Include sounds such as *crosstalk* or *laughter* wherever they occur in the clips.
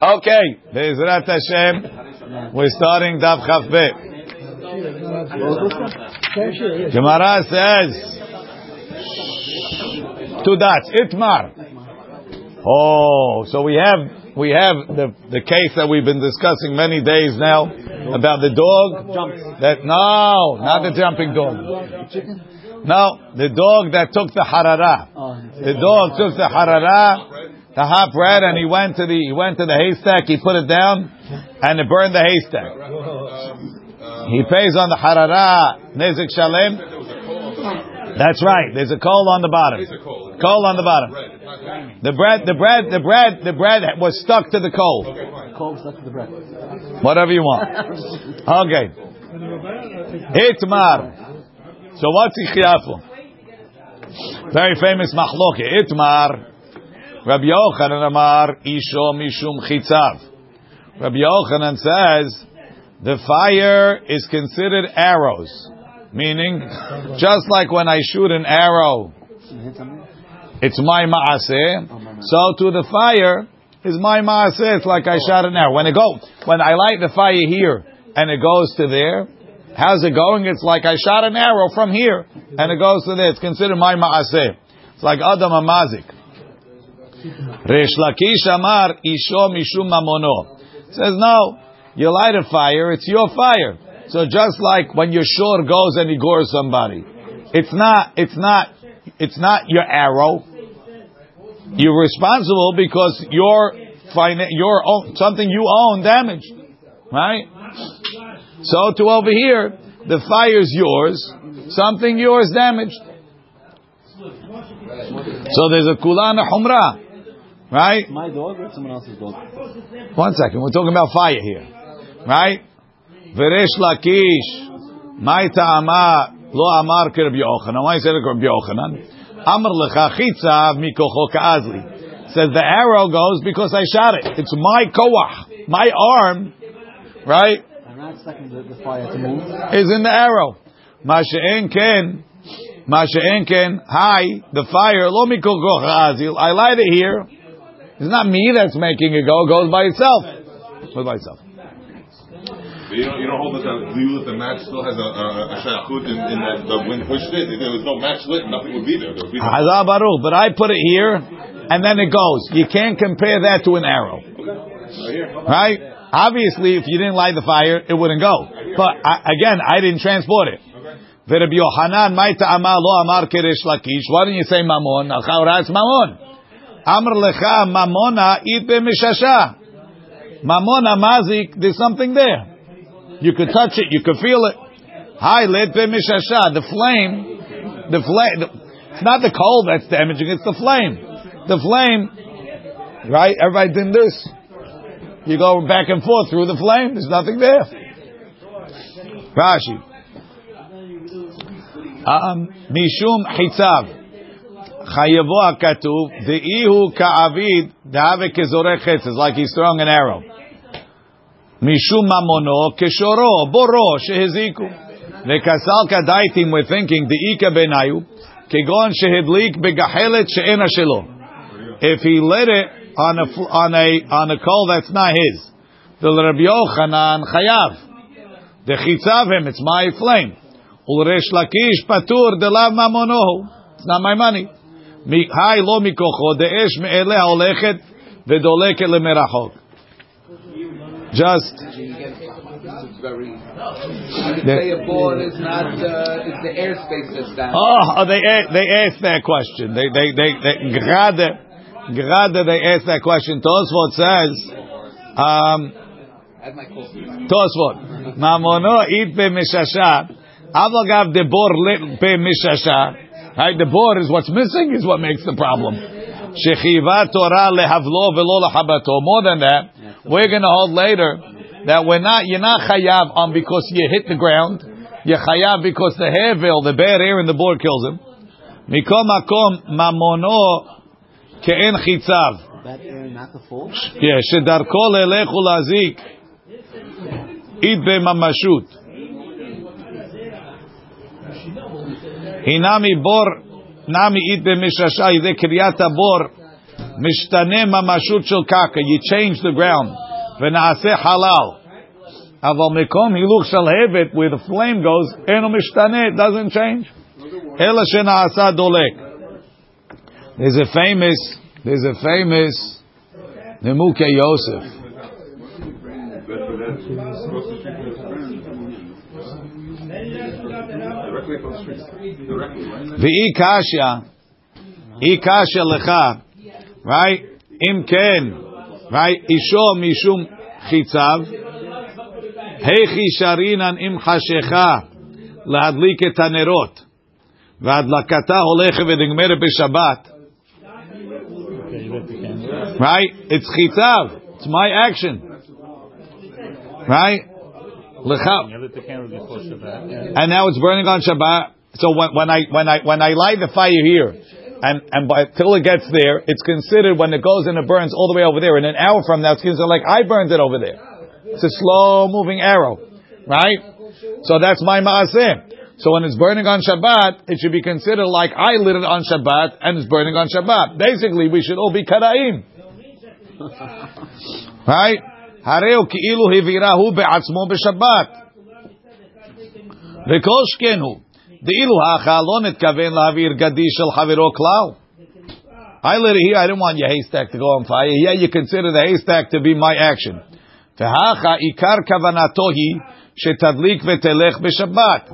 Okay, Be'ezrat Hashem, we're starting Daf Chaf Bet. Gemara says, two dots, Itmar. Oh, so we have we have the the case that we've been discussing many days now about the dog that no, not the jumping dog. No, the dog that took the harara. The dog took the harara the hot bread, and he went to the he went to the haystack. He put it down, and it burned the haystack. He pays on the harara nezik shalem. That's right. There's a coal on the bottom. Coal on the bottom. The bread, the bread, the bread, the bread was stuck to the coal. Coal stuck to the bread. Whatever you want. Okay. Itmar. So what's ichiafu? Very famous machloke. Itmar. Rabbi Yochanan Amar Isho Mishum Chitzav. Rabbi Yochanan says the fire is considered arrows, meaning just like when I shoot an arrow, it's my maaseh. So to the fire is my maaseh. It's like I shot an arrow. When it go, when I light the fire here and it goes to there, how's it going? It's like I shot an arrow from here and it goes to there. It's considered my maaseh. It's like Adam Amazik. Resh Lakish Amar Isho Mishum Mamono. Says no, you light a fire, it's your fire. So just like when your shore goes and he gores somebody, it's not, it's not, it's not your arrow. You're responsible because your your own, something you own damaged, right? So to over here, the fire's yours, something yours damaged. So there's a kulana humra. Right? My dog or someone else's dog? One second. We're talking about fire here. Right? Veresh Lakish. My ta'ama lo amar ke Rabbi Yochanan. Why is it Rabbi Yochanan? Amar lecha chitzav mikocho ka'azli. Says the arrow goes because I shot it. It's my koach. My arm. Right? I'm not expecting the, the fire to move. Is in the arrow. Masha'en ken. Masha'en ken. Hi. The fire. Lo mikocho. I light it here. It's not me that's making it go. It goes by itself. It goes by itself. But you don't, you don't hold that the glue that the match still has a, a, a shayachut in, in that the wind pushed it. If there was no match lit, nothing would be there. there would be Baruch. But I put it here, and then it goes. You can't compare that to an arrow. Right? Obviously, if you didn't light the fire, it wouldn't go. But I, again, I didn't transport it. Rabbi Yohanan, Maita Amar lo Amar Keresh Lakish. Why didn't you say Mamon? Amr lecha mamona eat mishasha. Mamona mazik, there's something there. You could touch it, you could feel it. Hi, let mishasha. The flame, the flame. It's not the coal that's damaging; it's the flame. The flame, right? Everybody doing this. You go back and forth through the flame. There's nothing there. Rashi. Um, mishum hitzav. Chayavo akatuv de'ihu ka'avid dehave kezorech chetzes, like he's throwing an arrow. Mishum mamono keshoro boro sheheziku. Lekasal kadaitim we're thinking de'ika benayu kegon shehedlik begahelet she'ena shelo. If he lit it on a on a on a coal that's not his, the Rabbi Yochanan chayav. The chitzavim, it's my flame. Ulresh lakish patur delav mamonohu. It's not my money. חי לא Just. Very, the airport is not. Uh, it's the airspace that's down. Oh, oh they they asked that question. They they they, they gerade gerade they asked that question. Tosfot says. Um, Tosfot, mamono it pe mishasha, avagav debor lit mishasha. Right? The board is what's missing is what makes the problem. Shechiva Torah lehavlo velo lehabato. More than that, we're going to hold later that we're not, you're not chayav on because you hit the ground. You're chayav because the hevel, the bad air in the board kills him. Mikom makom mamono ke'en chitzav. That air, not the full. Yeah, shedarko lelechu lazik. Id mamashut. Hinami bor, nami it mishasha, ide kiryata bor, mishtane mamashut shel kaka. You change the ground. V'naaseh halal. Aval mikom hiluch shel hevet, where the flame goes, eno mishtane, it doesn't change. Ela shenaasa dolek. There's a famous, there's a famous Nemuke Yosef. V'i kasha, i kasha lecha, right? Im ken, right? Isho mishum chitzav, hechi sharinan im chashecha, להדליק את הנרות, והדלקתה הולכת ונגמרת בשבת. Right? It's chitzav. It's my action. Right? And now it's burning on Shabbat. So when, when I when I when I light the fire here, and and by, till it gets there, it's considered when it goes and it burns all the way over there. And an hour from now, it's considered like I burned it over there. It's a slow moving arrow, right? So that's my maaseh. So when it's burning on Shabbat, it should be considered like I lit it on Shabbat and it's burning on Shabbat. Basically, we should all be karaim, *laughs* right? Hareu ki'ilu hivirahu be'atzmo b'Shabbat. וכל שכן הוא, דאילו האכל לא נתכוון להעביר גדי של חברו כלל. It here, I didn't want your haystack to go on fire. Yeah, you consider the haystack to be my action. והכה עיקר כוונתו היא שתדליק ותלך בשבת.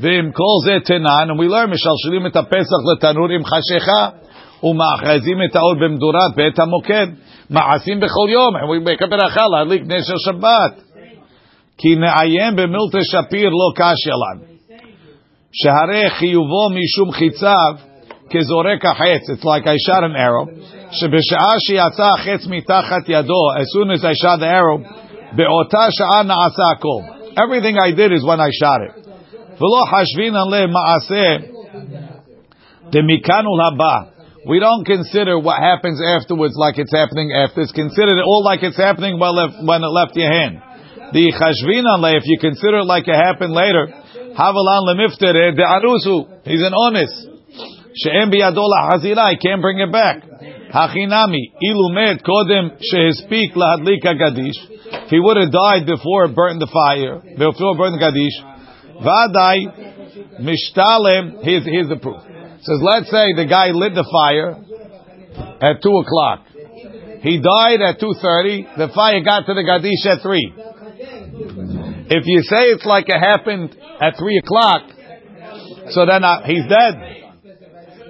ועם כל זה תנן, learn, משלשלים את הפסח לתנור עם חשיכה, ומאחזים את האור במדורת בית המוקד. מעשים בכל יום, we make a ברכה להדליק נר של שבת. כי נעיין במילתא שפיר לא קשיא לנו. שהרי חיובו משום חיציו כזורק החץ, it's like I shot an arrow, שבשעה שיצא החץ מתחת ידו, as soon as I shot the arrow, באותה שעה נעשה הכל. Everything I did is when I shot it. ולא חשבינן למעשה דמכאן ולהבא. We don't consider what happens afterwards like it's happening after. It's considered all like it's happening when, left, when it left your hand. The chashvinan if you consider it like it happened later, havalan lemiftere eh, de arusu. He's an honest. She'em biyado lahazila. He can't bring it back. Hachinami ilumet kodem shehespik lahadlika gadish. He would have died before it burned the fire, before it burned the gadish, vadai mishtalem. Here's here's the proof. Says, let's say the guy lit the fire at two o'clock. He died at two thirty. The fire got to the gadish at three. If you say it's like it happened at three o'clock, so then uh, he's dead.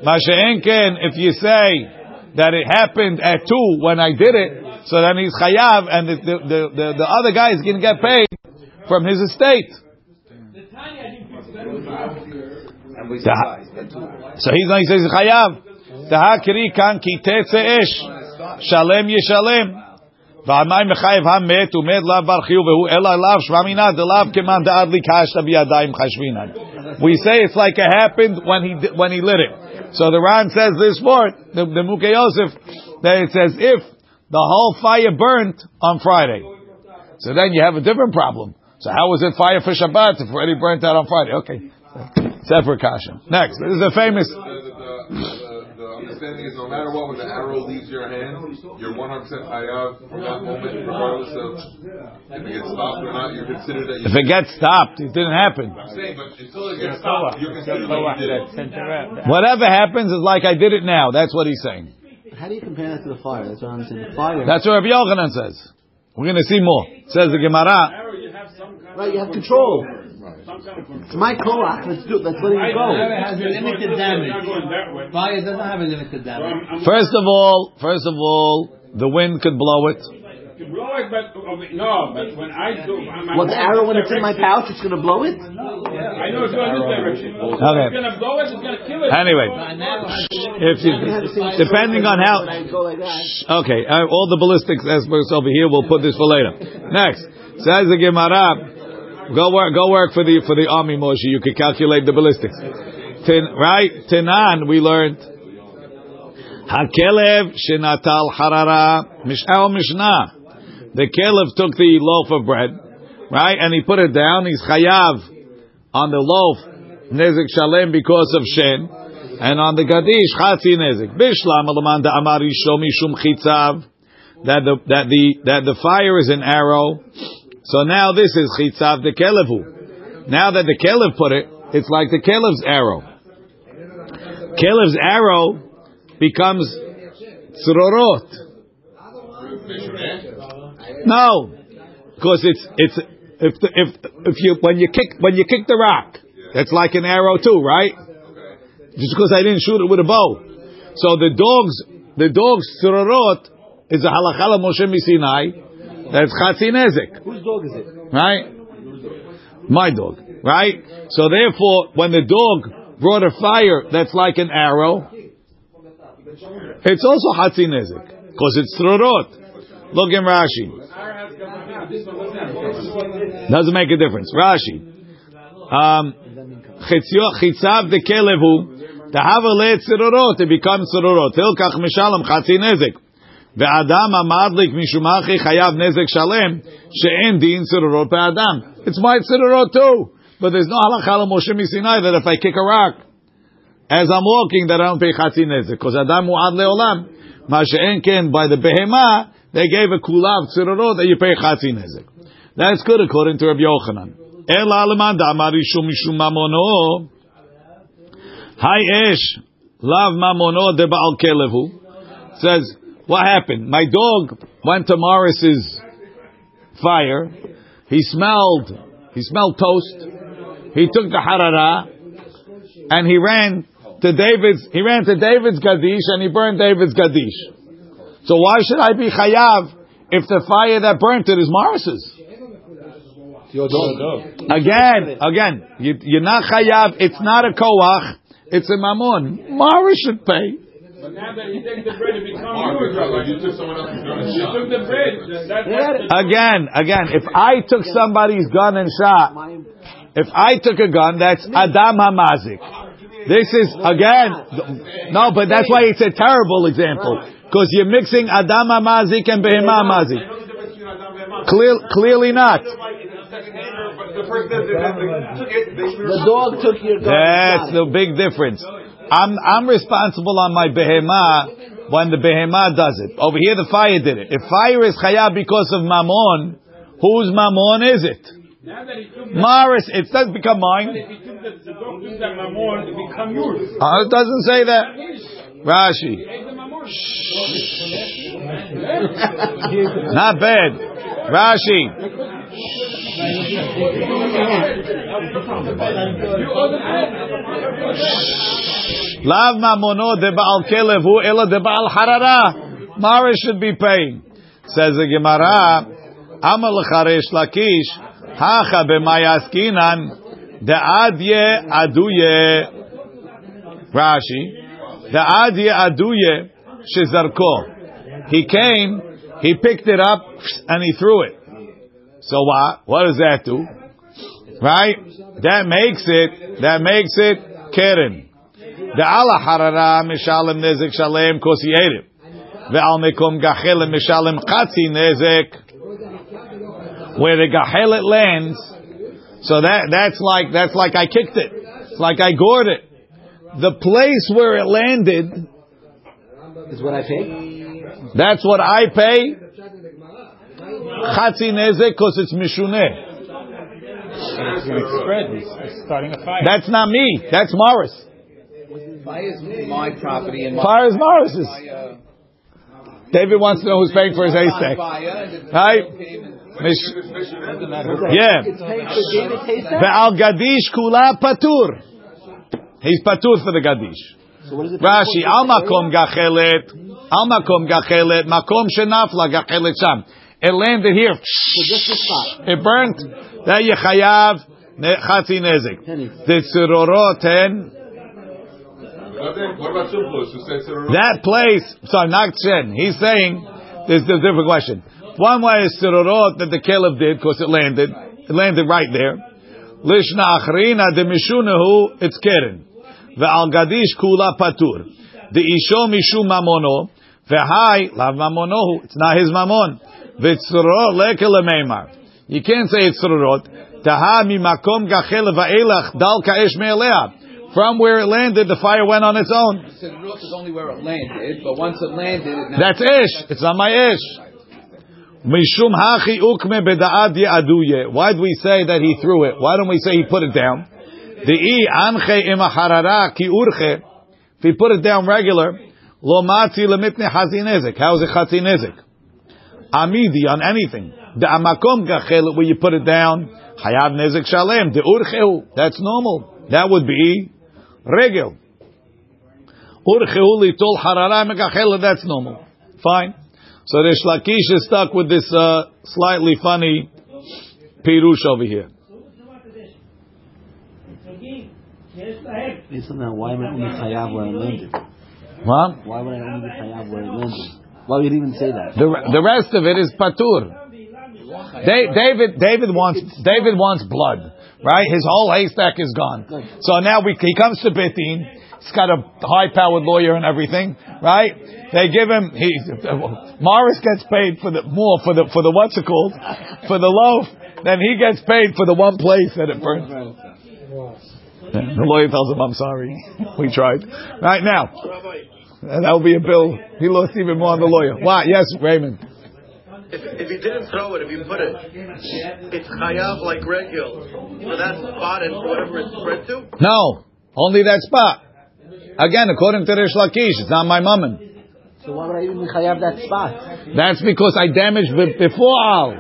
Masha'enken, if you say that it happened at two when I did it, so then he's chayav, and the, the, the, the, the other guy is going to get paid from his estate. So he's he says chayav. Tahakri kan ki tetze esh shalem yeshalem. והמים מחייב המת ומת לאו בר חיוב והוא אלא לאו שמאמינה דלאו כמאן דעד לי קשתא בידיים חשבינן. We say it's like it happened when he di- when he lit it. So the Ran says this word, the, the Muke Yosef, that it says if the whole fire burnt on Friday. So then you have a different problem. So how was it fire for Shabbat if it already burnt out on Friday? Okay. Separate kasha. Next, this is a famous. The, the, the, the understanding is no matter what, when the arrow leaves your hand, you're 100% chayav from that moment, regardless of if it gets stopped or not. You're considered that you. If it gets stopped, it didn't happen. I'm saying, but until it gets stopped, you're considered that you did it. Whatever happens is like I did it now. That's what he's saying. How do you compare that to the fire? That's what I'm saying. The fire. That's what Rabbi Yochanan says. We're going to see more. Says the Gemara. right, you have control. It's my koach. Let's do it. Let's let it go. has a limited damage. Fire doesn't have a limited damage. First of all, first of all, the wind could blow it. blow it, but no, but when I do, I'm, Well, the arrow when it's in my pouch, it's going to blow it. I know it's going this direction. Okay. It's gonna blow it. It's gonna kill it. Anyway, if you, depending on how. When I go like that. Okay, uh, all the ballistics experts over here. We'll put this for later. Next, says the Gemara. Go work. Go work for the for the army, Moshe. You can calculate the ballistics. Tin, right? Tinan, we learned. Hakelev shenatal harara mishal mishnah. The Kelev took the loaf of bread, right, and he put it down. He's chayav on the loaf, nezik shalem because of shen. And on the Gadish, Chatzi Nezik. Bishlam Alaman da Amari Shomi Shum Chitzav. That the, that the, that the fire is an arrow. So now this is Chitzav the Kelevu. Now that the Kelev put it, it's like the Kelev's arrow. Kelev's arrow becomes Tzrorot. No, because it's it's if the, if if you when you kick when you kick the rock, that's like an arrow too, right? Just because I didn't shoot it with a bow. So the dogs the dogs tzrorot is a halakha Moshe Misinai. That's chatzi nezik. Whose dog is it? Right? My dog. Right? So therefore, when the dog brought a fire that's like an arrow, it's also chatzi nezik because it's tzrorot. Look in Rashi. Doesn't make a difference. Rashi. Um, chitzav de kelevu, tahava le tzirorot, it becomes tzirorot. Hilkach mishalom chatzi nezik. ואדם המדליק משום אחי חייב נזק שלם שאין דין צרורות באדם. It's my tzirorot too. But there's no halacha Moshe Sinai that if I kick a rock as I'm walking that I don't pay chatzi nezek. Because Adam mu'ad le'olam. Ma she'en ken by the behema, they gave a kulav tzirorot that you pay chatzi nezek. That's good according to Rabbi Yochanan. El alaman da'amar ishum mishum mamono. Hi esh, lav mamono de ba'al kelevu. Says, what happened? My dog went to Morris's fire. He smelled, he smelled toast. He took the harara, and he ran to David's, he ran to David's Gadish, and he burned David's Gadish. So why should I be chayav if the fire that burnt it is Morris's? Your dog. Again, again, you, you're not chayav. It's not a koach. It's a mammon. Morris should pay. But now that you take the bread, it becomes yours. Like you took someone else's gun and You shot. took the bread. That, that's the Again, again, if I took somebody's gun and shot, if I took a gun, that's Adam Hamazik. This is, again, no, but that's why it's a terrible example. Because you're mixing Adam Hamazik and Behema Hamazik. Clear, clearly not. The dog took your dog. That's the big difference. I'm, I'm responsible on my Behema when the Behema does it. Over here the fire did it. If fire is Chayah because of Mammon, whose Mammon is it? now that he took the, it does become mine. if he took the, the dog that mammon, it become yours. Uh, it doesn't say that. Rashi. Take the mammon. *laughs* Not bad. Rashi. Lav mamono de baal kelev hu ela de baal harara. Mara should be paying. Says the Gemara, Amal charesh lakish, hacha b'mayaskinan, de adye aduye. Rashi, de adye aduye shezarko. He came, he picked it up, and he threw it. So what? What does that do? Right? That makes it, that makes it keren. The ala harara mishalem nezek shalem because he ate it. The al mekom gachelem mishalem chatzi nezek. Where the gachelet lands, so that that's like that's like I kicked it. It's like I gored it. The place where it landed, Is what I pay. that's what I pay. Chatzi nezek because it's mishuneh. It's going spread. He's he's starting a fire. That's not me. That's Morris. Fire is my property and my fire is Morris's. Uh, David wants to know who's paying for his haystack. Right? Mish- yeah. The Al Gadish Kula Patur. He's Patur for the Gadish. So Rashi, Al Makom Gachelet, Al Makom Gachelet, Makom Shenafla Gachelet Sham. It landed here. It burnt. That Yechayav Chatzi Nezek. The Tsuroro 10 that place. Sorry, not Chen. He's saying there's a different question. One way is tzirorot that the kelev did because it landed. It landed right there. Lishna achrina de mishunahu. It's keren. Ve'al gadish kula patur. The isho mishum mamono. Ve'hai lav mamonohu. It's not his mamon. Ve'tzirorot leke lemeimar. You can't say it's tzirorot. Taha mi makom gachel va'elach dal ka'esh me'elea. From where it landed, the fire went on its own. So the roof is only where it landed, but once it landed, it That's ish. It's not my ish. Mishum hachi ukme beda'ad ye'aduye. Why do we say that he threw it? Why don't we say he put it down? Anche imacharara ki urche. If he put it down regular, lo lemitne hazinezek. How is it chazinezek? Amidi on anything. The amakom gachel where you put it down. Hayav nezek shalem. The urcheu. That's normal. That would be regel. Urcheu litol harara megachel. That's normal. Fine. So Rish Lakish is stuck with this uh, slightly funny pirush over here. Listen now, why would I only chayav where it landed? What? Why would I only be chayav where it landed? Why would you even say that? The, the rest of it is patur. Da- David, David wants, David wants blood, right? His whole haystack is gone. So now we, he comes to Bitin. He's got a high-powered lawyer and everything, right? They give him. He, Morris gets paid for the more for the for the what's it called for the loaf. Then he gets paid for the one place that it burned. The lawyer tells him, "I'm sorry, we tried." Right now, that will be a bill. He lost even more on the lawyer. Why? Yes, Raymond. If, if you didn't throw it, if you put it, it's chayav like regular for that spot and whatever it's spread to. No, only that spot. Again, according to Rish Lakish, it's not my mammon. So why would I even be chayav that spot? That's because I damaged be- before al.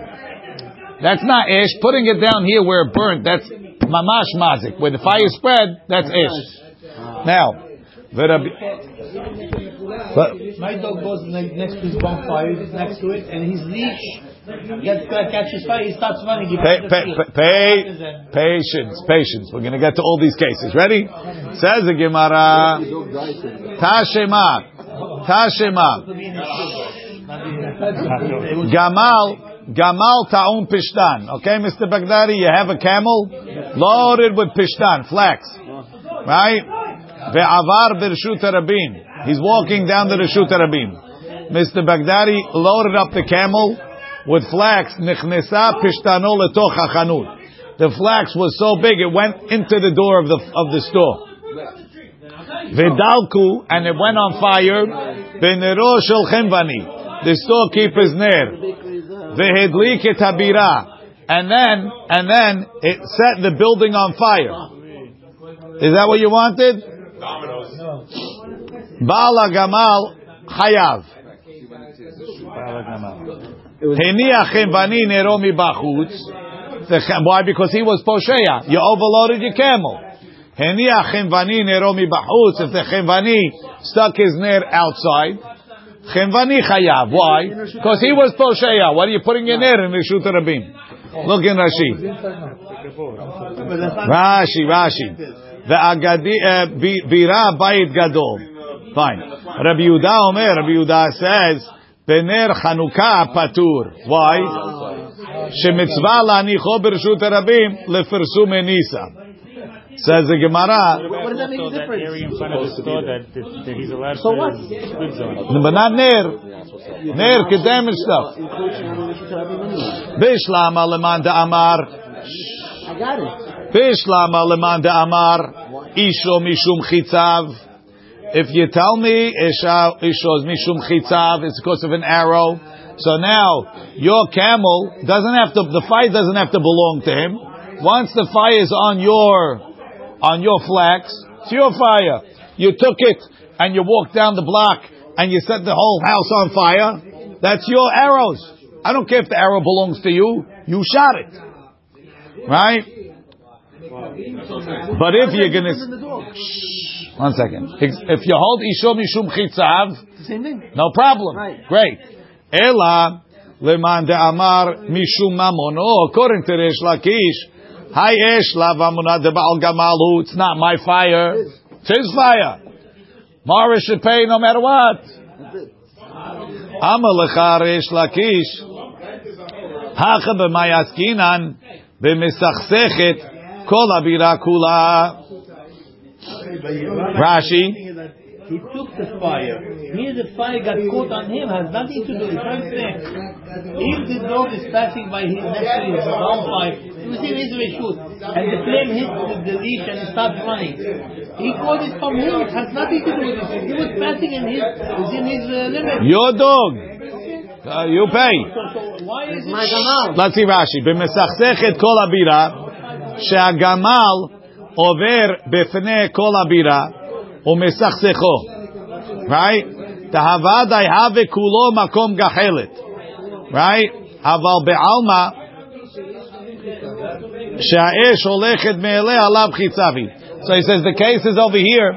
That's not ish. Putting it down here where it burnt, that's mamash mazik. Where the fire spread, that's ish. Ah. Now, V'Rabbi- but My dog goes next to his bonfire, next to it, and his leash gets uh, catches fire. He starts running. He pay, pay, pay, patience, patience. We're going to get to all these cases. Ready? Says the Gemara, Tashema, Tashema, Gamal, Gamal Ta'un Pishtan. Okay, Mr. Baghdadi, you have a camel loaded with Pishtan, flax. Right? Ve'avar Birshut Rabim. He's walking down the Rishut Rabim. Mr. Baghdadi loaded up the camel with flax. Nichnesa Pishtano letoch hachanut. The flax was so big it went into the door of the of the store. Vidalku, and it went on fire. Benero shel. The storekeeper's ner. Vehedlik et habira. And then, and then it set the building on fire. Is that what you wanted? Bala Gamal Hayav. Why? Because he was posheya. You overloaded your camel. Heniach chemvani nero mi. If the chemvani stuck his ner outside, chemvani chayav. Why? Because he was posheya. What are you putting your ner in Rishut Rabim? Look in Rashi. Rashi, Rashi. Bira bayit gadol. Fine. Rabbi Yuda Omer, Rabbi Yuda says, Pener Chanukah patur. Why? Shemitzvah la'anicho bershut rabim lefersum enisa. Says the Gemara. What does that make a difference? He's allowed so what? But not Ner. Ner could damage stuff. Bishlam aleman da amar. I got it. Amar. Isho mishum chitzav. If you tell me Isho's mishum chitzav, it's because of an arrow. So now, your camel doesn't have to, the fire doesn't have to belong to him. Once the fire is on your, on your flax, it's your fire. You took it and you walked down the block and you set the whole house on fire. That's your arrows. I don't care if the arrow belongs to you. You shot it. Right? But if you're gonna, In the dog. one second. If you hold Ishom Mishum Chitzav, It's the same thing. no problem. Right. Great. Ela leman de amar mishum mamono. According to Rish Lakish, hi esh la vamuna de baal gamalu. It's not my fire. It's his fire. Morris should pay no matter what. Amalecha Rish Lakish. Hacha b'mayaskinan b'misachsechet Kol abira kula. Rashi. He took the fire. Here the fire got caught on him, has nothing to do with him. If the dog is passing by his next to his own fire, you see his shoot, and the flame hits the, leash and it starts running. He caught it from him, it has nothing to do with him. He was passing in his, within his uh, limit. Your dog! Uh, you pay. So, so why is it? Let's see Rashi. B'mesachsechet kol abira. שהגמל עובר בפני כל הבירה ומסכסכו. Right? תהווה דיה וכולו מקום גחלת. Right? אבל בעלמא, שהאש הולכת מאליה עליו חיצבי. So he says the case is over here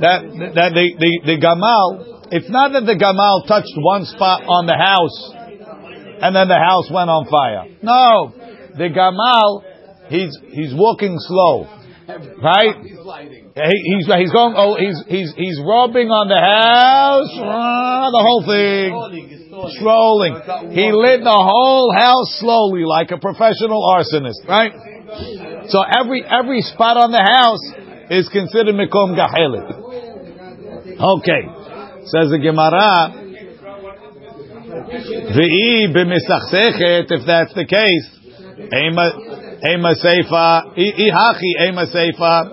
that that the, the, the gamal, it's not that the gamal touched one spot on the house and then the house went on fire. No, the gamal, he's he's walking slow, right? He, he's he's going. Oh, he's he's he's rubbing on the house, ah, the whole thing, strolling. He lit the whole house slowly, like a professional arsonist, right? So every every spot on the house is considered mekom gahelit. Okay, says the Gemara. If that's the case, ema seifa, ihachi ema seifa,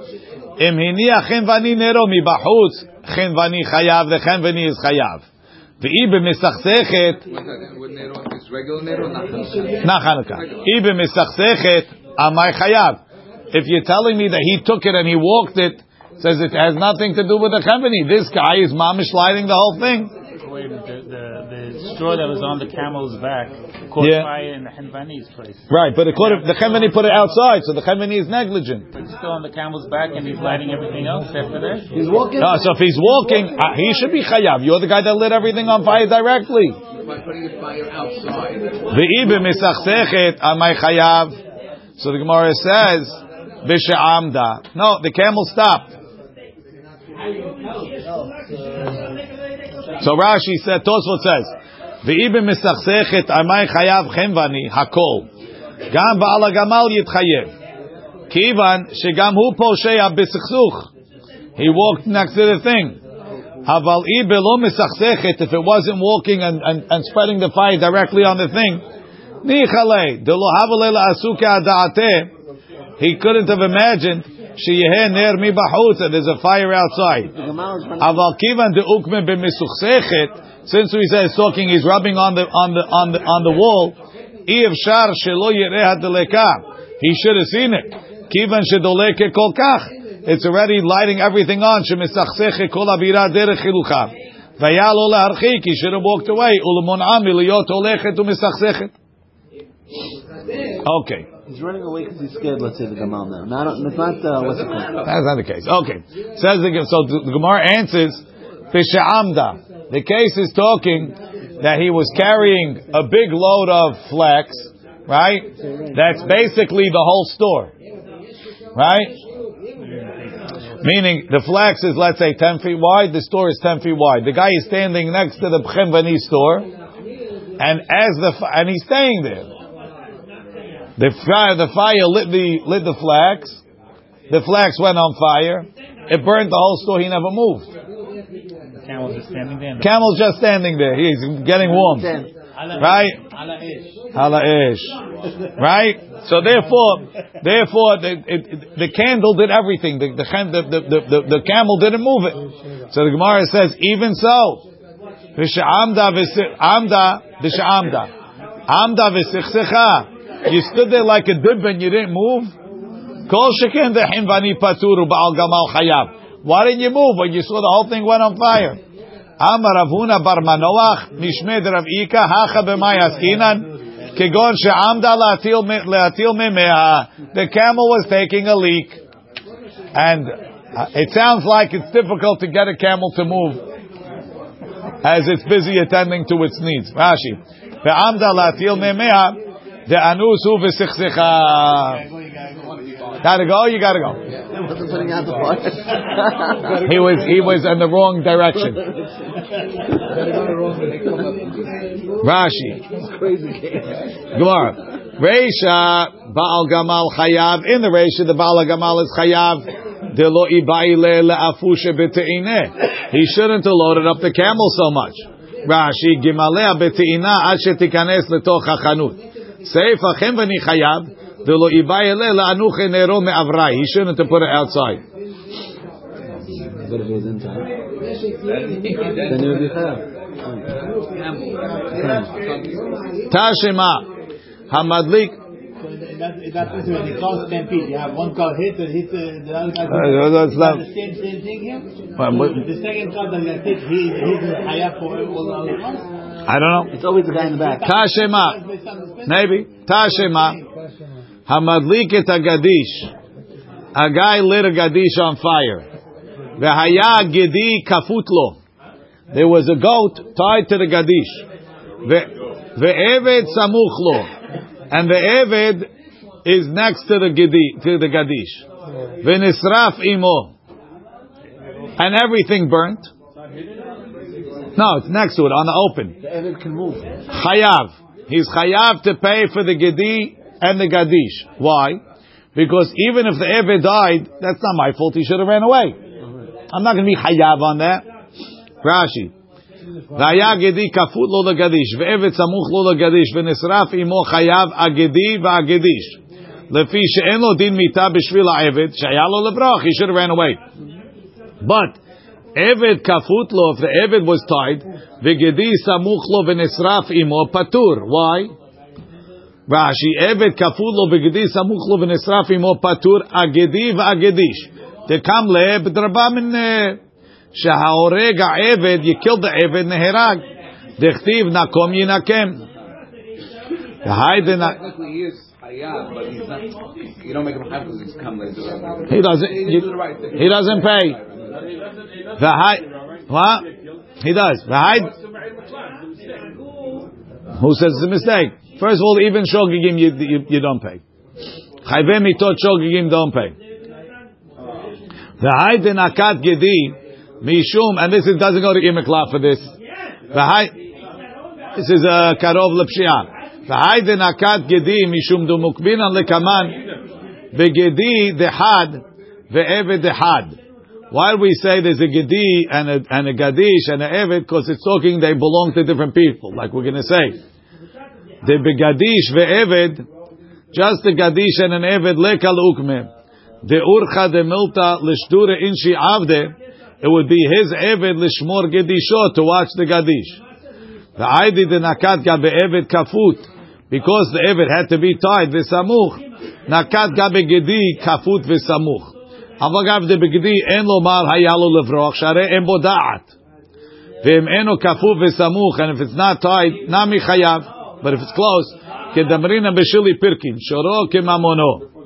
im hiniach chenvani nero mibachutz, chenvani chayav, the chenvani is chayav. Regular nero, not Hanukkah. I b'misachsechet, amai chayav. If you're telling me that he took it and he walked it, says it has nothing to do with the chenvani. This guy is mamish lighting the whole thing. Wait, the, the, the straw that was on the camel's back caught Yeah. fire in the Henvani's place. Right, but it could have, the chenvani put it outside, so the chenvani is negligent. But it's still on the camel's back and he's lighting everything else after that? He's walking. No, so if he's walking, uh, he should be chayav. You're the guy that lit everything on fire directly. By putting a fire outside. Ve'ibe misachsechet amay chayav. So the Gemara says, b'she'amda. No, the camel stopped. So Rashi said, Tosfot says, ve'ibe misachsechet amay chayav chemvani hakol. Gam ba'al gamal yitchayev. Kivan shegam hu posheya b'sichsuch. He walked next to the thing. Belo misachsechet, if it wasn't walking and, and, and spreading the fire directly on the thing, nichale, de lo havale la asuke ada'ateh, he couldn't have imagined, sheyeh ner mi bachutz, that there's a fire outside. The gamal is running. Aval kivan de ukme b'misuchsechet, since we say he's talking, he's rubbing on the, on the, on the, on the wall, i shar shelo yireh hadeleka. He should have seen it. Kivan shedoleke kol kach. It's already lighting everything on. Shemisachseche kol avira derech chilucha. Vayal lo leharchik. He should have walked away. Ulemon'am miliyot olechet umisachsechet. Okay. He's running away because he's scared. Let's say the gamal now. Not, it's not. Uh, what's it called? That's not the case. Okay. Says the, so the, the Gemara answers, Fisha Amda. The case is talking that he was carrying a big load of flax, right? That's basically the whole store, right? Meaning the flax is let's say ten feet wide, the store is ten feet wide. The guy is standing next to the Bchemvani store, and as the and he's staying there. The fire, the fire lit the lit the flax. The flax went on fire. It burned the whole store. He never moved. The camel's just standing there. Camel's just standing there. He's getting warm, right? Hala ish, right? So therefore, therefore, the, it, the candle did everything. The the, the, the, the, camel didn't move it. So the Gemara says, even so, v'she'amda v'si- amda v'she'amda amda v'sichsecha. You stood there like a dib and you didn't move. Kol dehimvani paturu ba'al gamal chayav. Why didn't you move when you saw the whole thing went on fire? Amar bar Manoach mishmed Rav Ika hacha b'may kegon she'amda. The camel was taking a leak, and it sounds like it's difficult to get a camel to move as it's busy attending to its needs. Rashi, ve'amda de'anusu v'sichsicha. Uh, gotta go. You gotta go. wasn't putting out the *laughs* fire. He was he was in the wrong direction. Rashi. Gemara. Reisha Baal Gamal Chayav. In the Reisha, the Baal Gamal is Chayav. Delo ibaile le'afusha b'te'ineh. He shouldn't have loaded up the camel so much. Rashi Gimalea b'te'ina ad shetikanes letoch hachanut. Seifa chemvani Chayav. Delo ibayele la'anuche nero me'avrai. He shouldn't have put it outside. But if it was inside, then it would be chayav. Tashema. Hamadlik. That, in that case, when the car stampede, you have one car hit and hit the, the other guy. Uh, that's not- the same, same thing here? Well, the second that hit, he, he's in hayat for all the other ones? I don't know. It's always the guy in the back. Tashema. Maybe. Tashema. Hamadlik et agadish. A guy lit a gadish on fire. V'haya gedi kafutlo. There was a goat tied to the gadish. Ve- Ve'eved samuch lo. And the eved is next to the gedi, to the gadish. V'nisraf imo. And everything burnt. No, it's next to it, on the open. The Evid can move. Chayav. He's chayav to pay for the gedi and the gadish. Why? Because even if the Eved died, that's not my fault. He should have ran away. I'm not going to be chayav on that. Rashi. והיה גדי כפות לו לגדיש, ועבד סמוך לו לגדיש, ונשרף עמו חייב הגדי והגדיש. לפי שאין לו דין מיתה בשביל העבד, שהיה לו לברוח, he should have ran away. But, עבד כפות לו, if the עבד was tied, וגדי סמוך לו ונשרף עמו, פטור. Why? רש"י, עבד כפות לו וגדי סמוך לו ונשרף עמו, פטור, הגדי והגדיש. דקם לב דרבה מן... שההורג העבד, you killed the עבד, נהרג. דכתיב נקום ינקם. והי דנ- Technically, he is hayab, but he's not. You don't make him hayab because he's come later. He doesn't. He you- did the right thing. he doesn't pay. The high. What? He does. The high. Who says it's a mistake? First of all, even shogigim you, you, you don't pay. Chayveh mitot shogigim don't pay. The high denakat gedi mishum, and this is, doesn't go to imekla for this. The high. This is a karov lepshia. The high denakat gedi mishum dumukbinan lekaman begedi dehad ve'eved dehad. Why do we say there's a gedi and a, and a gadish and a eved? Because it's talking they belong to different people. Like we're going to say, the begadish ve'eved, just the gadish and an eved lekal ukme. The urcha de milta lishdure inshi avde. It would be his eved lishmor gedisho to watch the gadish. The aidi de nakat ga be'eved kafut. Because the eved had to be tied v'samuch. Nakat ga begedi kafut v'samuch. המגב דבגדי אין לומר היה לו לברוח, שהרי אין בו דעת. ואם אינו כפוף וסמוך, and if it's not tied, נמי חייב, but if it's close, כדמרינא בשילי פירקין, שורו כממונו.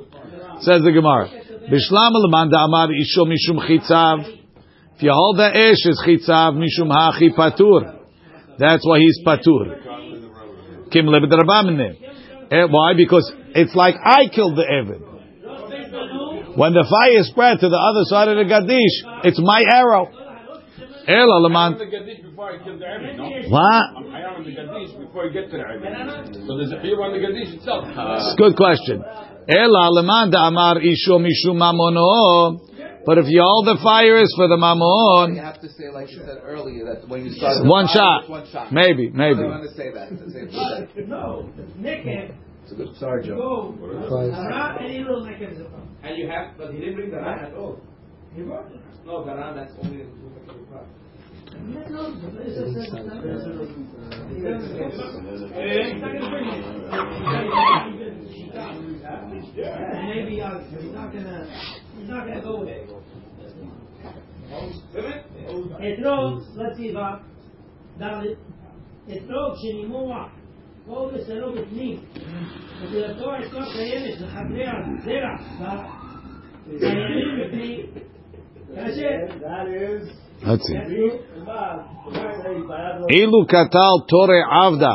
says the Gemara. בשלמה למאן דאמר אישו משום חיציו, if you hold the ash is חיציו משום האחי פטור. That's why he's פטור. כמלא בדרבמנה. Why? Because it's like I killed the Eved. When the fire spread to the other side of the Gadish, it's my arrow. Ela I leman. am the Gadish before I kill the Arab, no? What? I am the Gadish before I get to the Arab. So there's a fear on the Gadish itself. It's a good question. Ela leman amar isho mishum mamono. But if you hold the fire is for the You have to say, like you said earlier, that when you start one fire, shot. one shot. Maybe, maybe. I don't want to say that. To say that. No, naked. It's a good sarja. Go. And you have, but he didn't bring the Ran at all. He brought it. No, the Ran, that's only in yeah. Maybe uh, he's not gonna he's not gonna go there. אתרוג לציבה, ד' אתרוג שנימוח כל בשרו בפנים, ותלתו על כוס היבש לחברי הזרע, והימים בפנים, Ilu katal tore avda.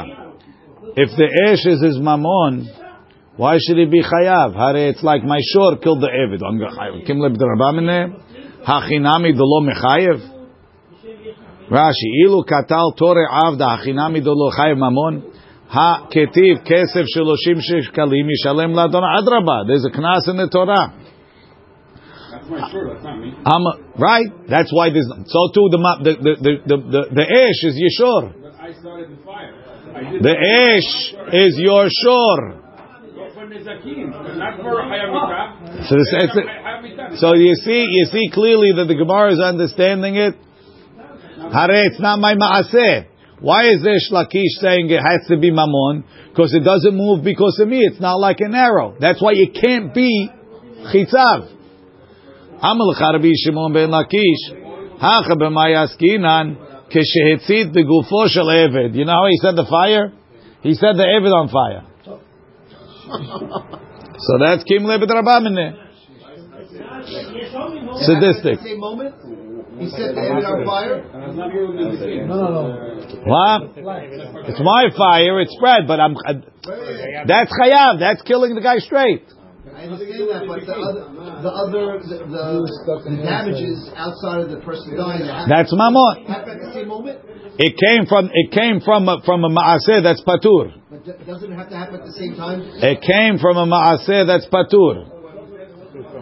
If the ash is his mammon, why should he be chayav? It's like my shore killed the Eved. I'm chayav. Kim leb drabamine? Hachinami dolo mechayev? Rashi, ilu katal tore avda. Hachinami dolo chayev mammon? Ha ketiv kesef sheloshim shekalim yishalem ladon adraba. There's a knas in the Torah. That's my shirt, that's not me. Right. That's why there's so too the the the the the, the, ash is yeshor. But I started the fire. The ash is your shor. Go for for nezakim, not for hayamita. So, this, it's, so you see, you see clearly that the Gemara is understanding it. Hare, it's not my maaseh. Why is there Shlakish saying it has to be mamon? Because it doesn't move because of me. It's not like an arrow. That's why it can't be chitzav. Amal Shimon ben Lakish. Hacha b'mayaskinan keshehitzit begufo shel eved. You know how he said the fire? He said the eved on fire. so that's kim lebed rabamine. Sadistic. Same moment. He set the head on fire. No, no, no. What? It's my fire. It's spread, but I'm. Uh, that's chayav. That's killing the guy straight. I understand that, but the other, the other, the, the, the damages outside of the person dying. That's mamon. Happen at the same moment, It came from. It came from a, from a maaseh that's patur. but d- doesn't it have to happen at the same time? It came from a maaseh that's patur.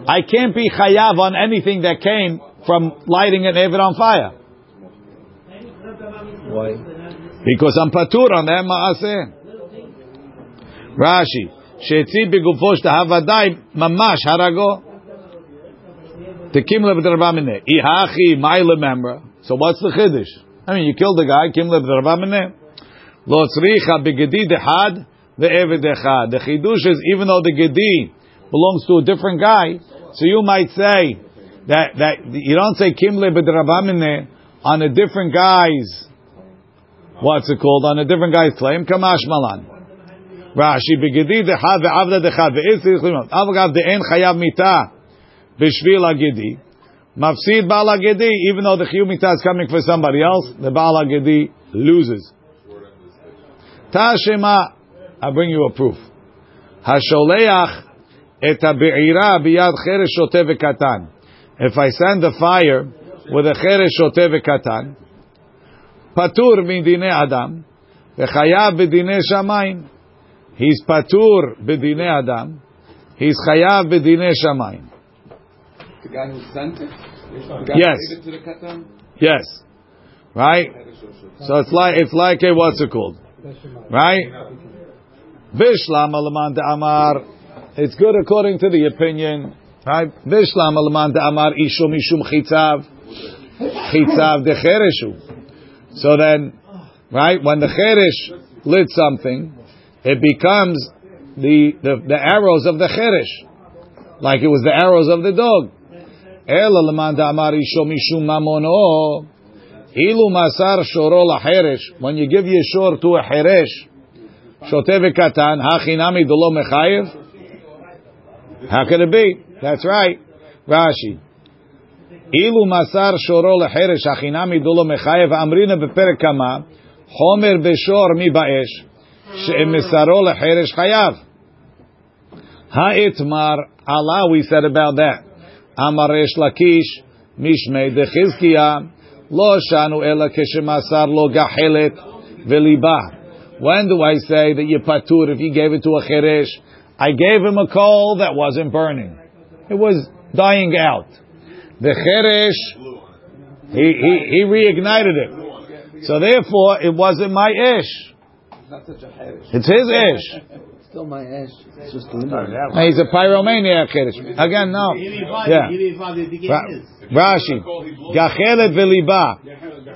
I can't be chayav on anything that came from lighting an Eved on fire. Why? Because I'm patur on that maaseh. Rashi, shetzid begufo shtahavadai mamash harago. Tekim lebdrabamine. Ihachi memra. So what's the chiddush? I mean, you killed the guy, kim lebdrabamine. Lo tzricha begedi dechad ve'eved dechad. The chiddush is even though the gedi belongs to a different guy, so you might say that that you don't say kim lebdrabamine on a different guy's what's it called on a different guy's claim kamash malan. Rashi begedi dechad ve'avda dechad ve'etzir chlimot. Avagav de'en chayav mita b'shvil agedi. Mafsid ba'al agedi, even though the chiyuv mita is coming for somebody else, the ba'al agedi loses. Tashema, I bring you a proof. Hasholeach et ha'be'ira biyad cheresh v'katan. If I send a fire with a cheresh shoteh v'katan, patur min dinei adam, v'chayav b'dinei shamayim. He's patur b'dinei adam. He's chayav b'dinei shamayim. The guy who sent it? Yes. who it the katan? Yes. Right? So it's like it's like a what's it called? Right? Vishlam alaman amar. It's good according to the opinion. Right? Vishlam alaman amar ishu mishum chitzav. Chitzav dechereshu. So then, right, when the cheresh lit something, it becomes the, the, the arrows of the cheresh. Like it was the arrows of the dog. Ela leman amar ishu mishum mamono. Ilu masar shoro lacheresh. When you give yeshor to a cheresh, shote v'katan, hachinami dolo mechayev. How could it be? That's right. Rashi. Ilu masar shoro lacheresh, hachinami dolo mechayev. Amrina beperek kama. Homer beshor mi baesh. She'emesaro lacheresh chayav. Ha'itmar Allah, we said about that. Amaresh lakish, mishmei dechizkiyah. Lo shanu ela keshemasar lo gahelet veliba. When do I say that you patur if you gave it to a cheresh? I gave him a coal that wasn't burning. It was dying out. The cheresh, he, he, he reignited it. So therefore, it wasn't my ish. Not such a herish. It's his ish. Still my ash. It's just a limit. He's a pyromaniac cheresh. Again, no. Yeah. Ra- Rashi, gachelet veliba,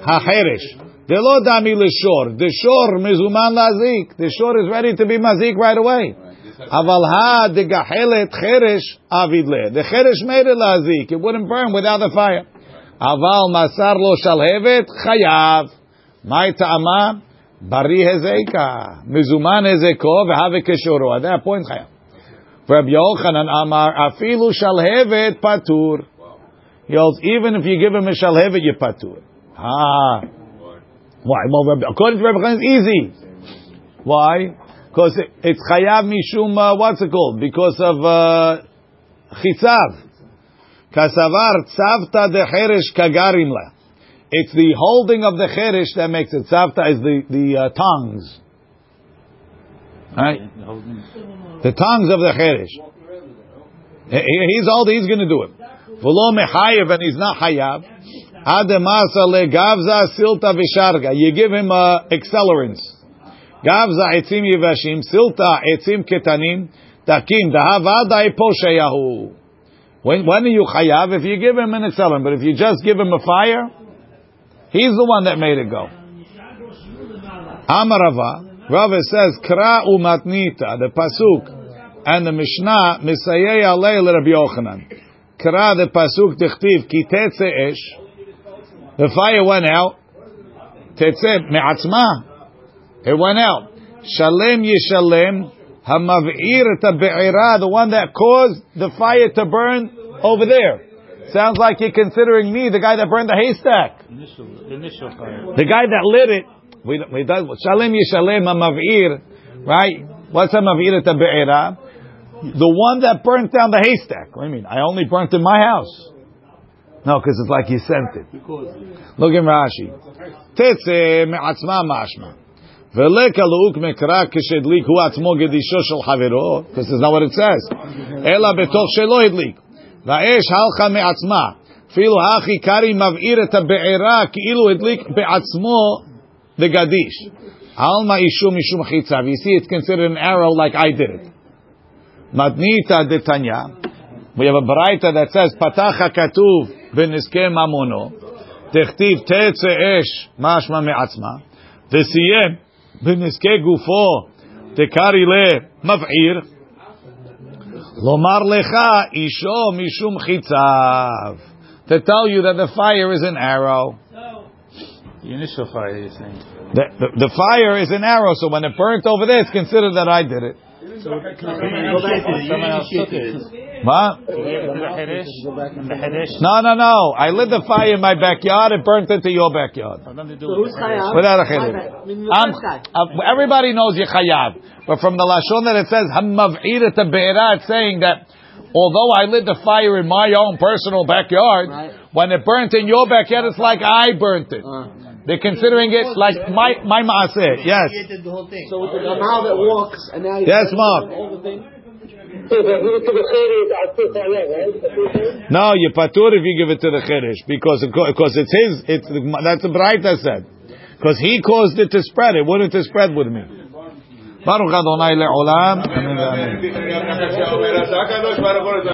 hacheresh. Delo dami leshor. The shor mizuman lazik. The shor is ready to be mazik right away. Aval ha de gachelet cheresh avidle. The cheresh made it lazik. It wouldn't burn without the fire. Aval masar lo shalhevet chayav. My ta'ama bari hezeka. Mizuman hezeko v'have keshoro. At that point chayav. Rabbi Yochanan Amar afilu shalhevet patur. He holds, even if you give him a shalhevet, you patur. Ah. Why? Well, according to Rabbi Chanan, it's easy. Why? Because it, it's chayav mishum, uh, what's it called? Because of uh, chitzav. Kasavar tzavta de cheresh kagarim la. It's the holding of the cheresh that makes it. Tzavta is the, the uh, tongues. Right? The tongues of the cheresh. He- He's old, he's going to do it. V'lo mechayev, and he's not hayav. Ademasa legavza silta visharga. You give him uh, accelerants. Gavza etzim yivashim, silta etzim ketanim, takim dahavadai posheyahu. When, when are you chayav? If you give him an excelent, but if you just give him a fire, he's the one that made it go. Amarava, Rava says, Kra umatnita, the pasuk, and the Mishnah, misayei alei l'Rabbi Yochanan. Kra, the pasuk, dichtiv, ki tetze esh, the fire went out, tetze me'atzma, it went out. Shalem yishalem, hamav'ir be'ira, the one that caused the fire to burn over there. Sounds like you're considering me the guy that burned the haystack. Initial, initial fire. The guy that lit it, we, we does shalem yishalem hamav'ir, right? What's hamav'ir be'ira? The one that burnt down the haystack. What do you mean? I only burnt in my house. No, because it's like you sent it. Look in Rashi. Tetze me'atzma mashma. Veleka luuk mekra keshedlik hu atmo gedisho shel havero. This is not what it says. Ela betoch shelo hedlik. Va'esh halcha me'atzma. Filu hachi kari mav'ir et ha'be'era ki'ilu hedlik be'atzmo degadish. Alma ishum. You see, it's considered an arrow like I did it. We have a baraita that says, Patacha katuv v'nizke mamono. Techtiv te'etze esh mashma me'atzma. V'siyem בנזקי גופו, תקרי למבעיר, לומר לך אישו משום חיציו. To tell you that the fire is an arrow. The initial fire, you're saying. The, the, the fire is an arrow, so when it burnt over there, it's considered that I did it. Someone else took it. What? You gave it to the Cheresh? The Cheresh? No, no, no. I lit the fire in my backyard. It burnt into your backyard. Nothing to do So with who's the Cheresh. chayav? Without a My chiddush. bad. I mean, the I'm- first guy. uh, everybody knows you're chayav, but from the lashon that it says hamav'ir to be'era, it's saying that although I lit the fire in my own personal backyard, Right. when it burnt in your backyard, it's like I burnt it. Uh, They're considering it like my my maaseh. Yes. Created the whole thing. so with the gamal that walks and now he's Yes, Mark. all the thing. *laughs* No, you patur if you give it to the cheresh because because it's his. It's that's the Braita said because he caused it to spread. It wouldn't have spread with me. Baruch Adonai le'olam. Amen. Amen.